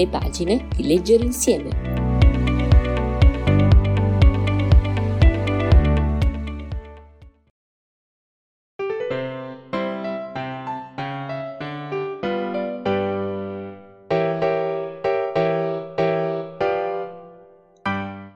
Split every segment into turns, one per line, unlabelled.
le pagine di leggere insieme.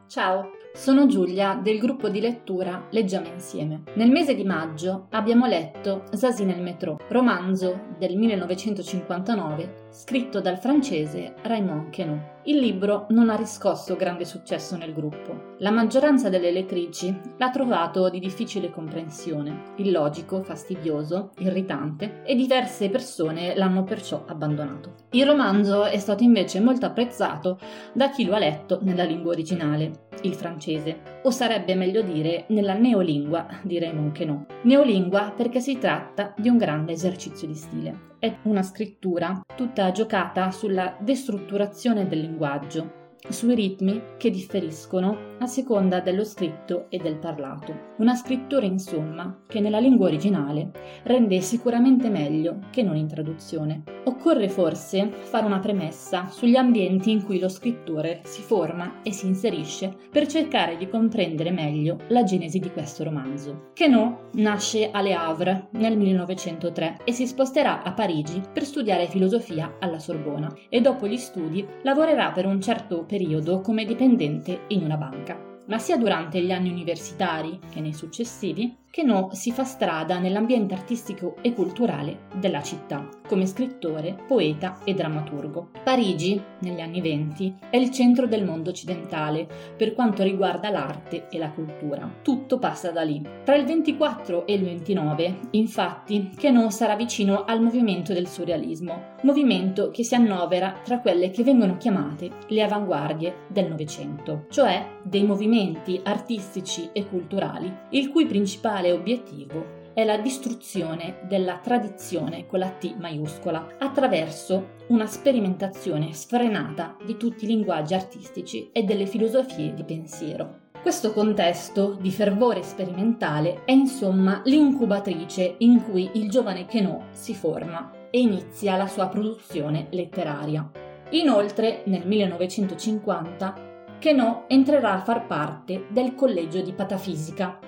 Ciao, sono Giulia del gruppo di lettura Leggiamo insieme. Nel mese di maggio abbiamo letto Zazie nel metro, romanzo del 1959 scritto dal francese Raymond Queneau. Il libro non ha riscosso grande successo nel gruppo. La maggioranza delle lettrici l'ha trovato di difficile comprensione, illogico, fastidioso, irritante e diverse persone l'hanno perciò abbandonato. Il romanzo è stato invece molto apprezzato da chi lo ha letto nella lingua originale, il francese, o sarebbe meglio dire nella neolingua di Raymond Queneau. Neolingua perché si tratta di un grande esercizio di stile. È una scrittura tutta giocata sulla destrutturazione del linguaggio, sui ritmi che differiscono a seconda dello scritto e del parlato. Una scrittura, insomma, che nella lingua originale rende sicuramente meglio che non in traduzione. Occorre forse fare una premessa sugli ambienti in cui lo scrittore si forma e si inserisce per cercare di comprendere meglio la genesi di questo romanzo. Queneau nasce a Le Havre nel 1903 e si sposterà a Parigi per studiare filosofia alla Sorbona e dopo gli studi lavorerà per un certo periodo come dipendente in una banca ma sia durante gli anni universitari che nei successivi, no si fa strada nell'ambiente artistico e culturale della città, come scrittore, poeta e drammaturgo. Parigi, negli anni venti, è il centro del mondo occidentale per quanto riguarda l'arte e la cultura. Tutto passa da lì. Tra il 24 e il 29, infatti, Queneau sarà vicino al movimento del surrealismo, movimento che si annovera tra quelle che vengono chiamate le avanguardie del Novecento, cioè dei movimenti artistici e culturali il cui principale principale obiettivo è la distruzione della tradizione con la T maiuscola attraverso una sperimentazione sfrenata di tutti i linguaggi artistici e delle filosofie di pensiero. Questo contesto di fervore sperimentale è insomma l'incubatrice in cui il giovane Queneau si forma e inizia la sua produzione letteraria. Inoltre, nel 1950, Queneau entrerà a far parte del Collegio di Patafisica,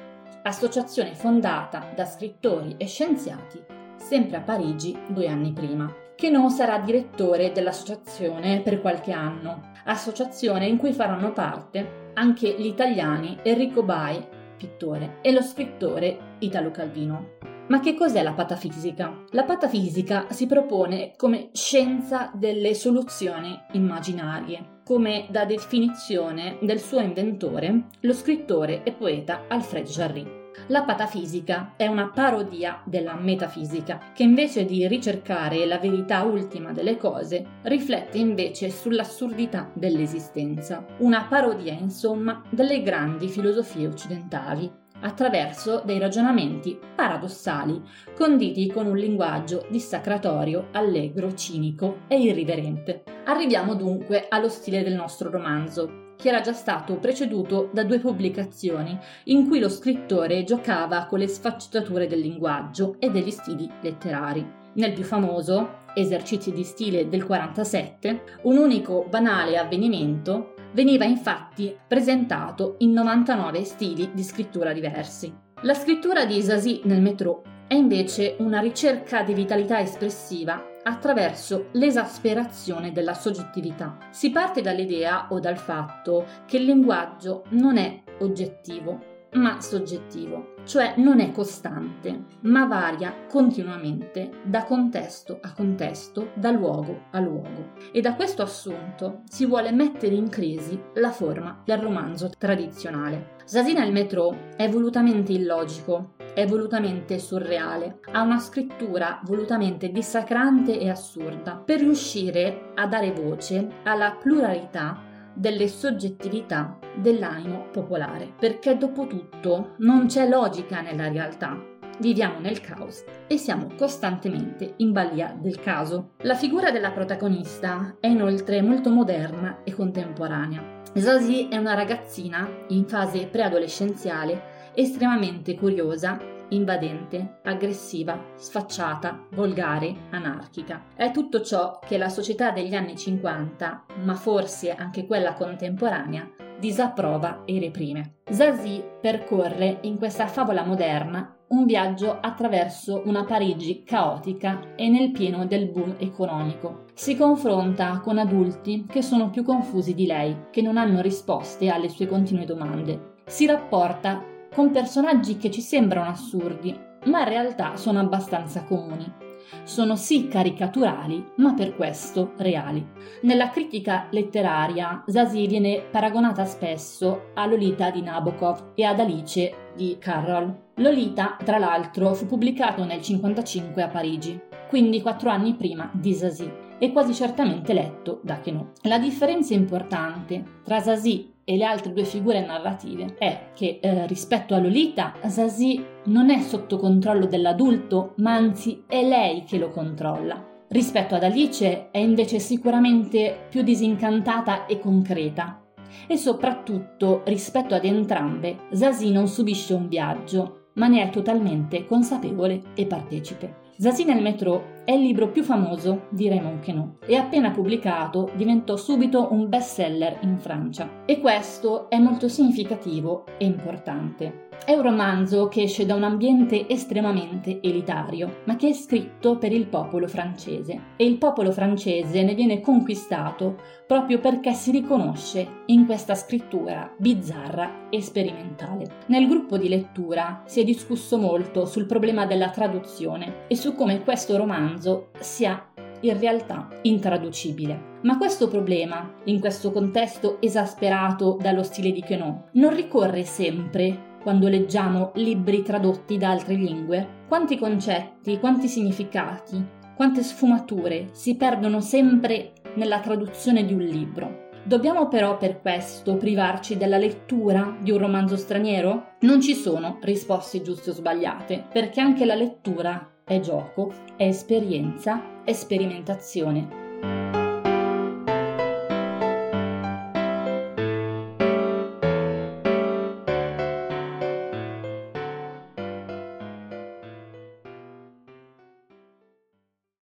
associazione fondata da scrittori e scienziati sempre a Parigi due anni prima. Non sarà direttore dell'associazione per qualche anno, associazione in cui faranno parte anche gli italiani Enrico Bai, pittore, e lo scrittore Italo Calvino. Ma che cos'è la patafisica? La patafisica si propone come scienza delle soluzioni immaginarie, come da definizione del suo inventore, lo scrittore e poeta Alfred Jarry. La patafisica è una parodia della metafisica, che invece di ricercare la verità ultima delle cose, riflette invece sull'assurdità dell'esistenza. Una parodia, insomma, delle grandi filosofie occidentali, attraverso dei ragionamenti paradossali, conditi con un linguaggio dissacratorio, allegro, cinico e irriverente. Arriviamo dunque allo stile del nostro romanzo, che era già stato preceduto da due pubblicazioni in cui lo scrittore giocava con le sfaccettature del linguaggio e degli stili letterari. Nel più famoso, Esercizi di stile del 47, un unico banale avvenimento Veniva infatti presentato in 99 stili di scrittura diversi. La scrittura di Zazie nel metro è invece una ricerca di vitalità espressiva attraverso l'esasperazione della soggettività. Si parte dall'idea o dal fatto che il linguaggio non è oggettivo, ma soggettivo, cioè non è costante, ma varia continuamente da contesto a contesto, da luogo a luogo. E da questo assunto si vuole mettere in crisi la forma del romanzo tradizionale. Zasina il metro è volutamente illogico, è volutamente surreale, ha una scrittura volutamente dissacrante e assurda per riuscire a dare voce alla pluralità delle soggettività dell'animo popolare, perché dopo tutto non c'è logica nella realtà. Viviamo nel caos e siamo costantemente in balia del caso. La figura della protagonista è inoltre molto moderna e contemporanea. Zazie è una ragazzina in fase preadolescenziale estremamente curiosa invadente, aggressiva, sfacciata, volgare, anarchica. È tutto ciò che la società degli anni 50, ma forse anche quella contemporanea, disapprova e reprime. Zazie percorre in questa favola moderna un viaggio attraverso una Parigi caotica e nel pieno del boom economico. Si confronta con adulti che sono più confusi di lei, che non hanno risposte alle sue continue domande. Si rapporta con personaggi che ci sembrano assurdi, ma in realtà sono abbastanza comuni sono sì caricaturali, ma per questo reali. Nella critica letteraria, Zazie viene paragonata spesso a Lolita di Nabokov e ad Alice di Carroll. Lolita, tra l'altro, fu pubblicato nel 1955 a Parigi, quindi quattro anni prima di Zazie, e quasi certamente letto da Queneau. La differenza importante tra Zazie e le altre due figure narrative è che eh, rispetto a Lolita, Zazie non è sotto controllo dell'adulto, ma anzi è lei che lo controlla. Rispetto ad Alice è invece sicuramente più disincantata e concreta. E soprattutto, rispetto ad entrambe, Zazie non subisce un viaggio, ma ne è totalmente consapevole e partecipe. Zazie nel metro è il libro più famoso di Raymond Queneau e appena pubblicato diventò subito un bestseller in Francia. E questo è molto significativo e importante. È un romanzo che esce da un ambiente estremamente elitario, ma che è scritto per il popolo francese e il popolo francese ne viene conquistato proprio perché si riconosce in questa scrittura bizzarra e sperimentale. Nel gruppo di lettura si è discusso molto sul problema della traduzione e su come questo romanzo sia in realtà intraducibile. Ma questo problema, in questo contesto esasperato dallo stile di Queneau, non ricorre sempre quando leggiamo libri tradotti da altre lingue? Quanti concetti, quanti significati, quante sfumature si perdono sempre nella traduzione di un libro. Dobbiamo però per questo privarci della lettura di un romanzo straniero? Non ci sono risposte giuste o sbagliate, perché anche la lettura è gioco, è esperienza, è sperimentazione.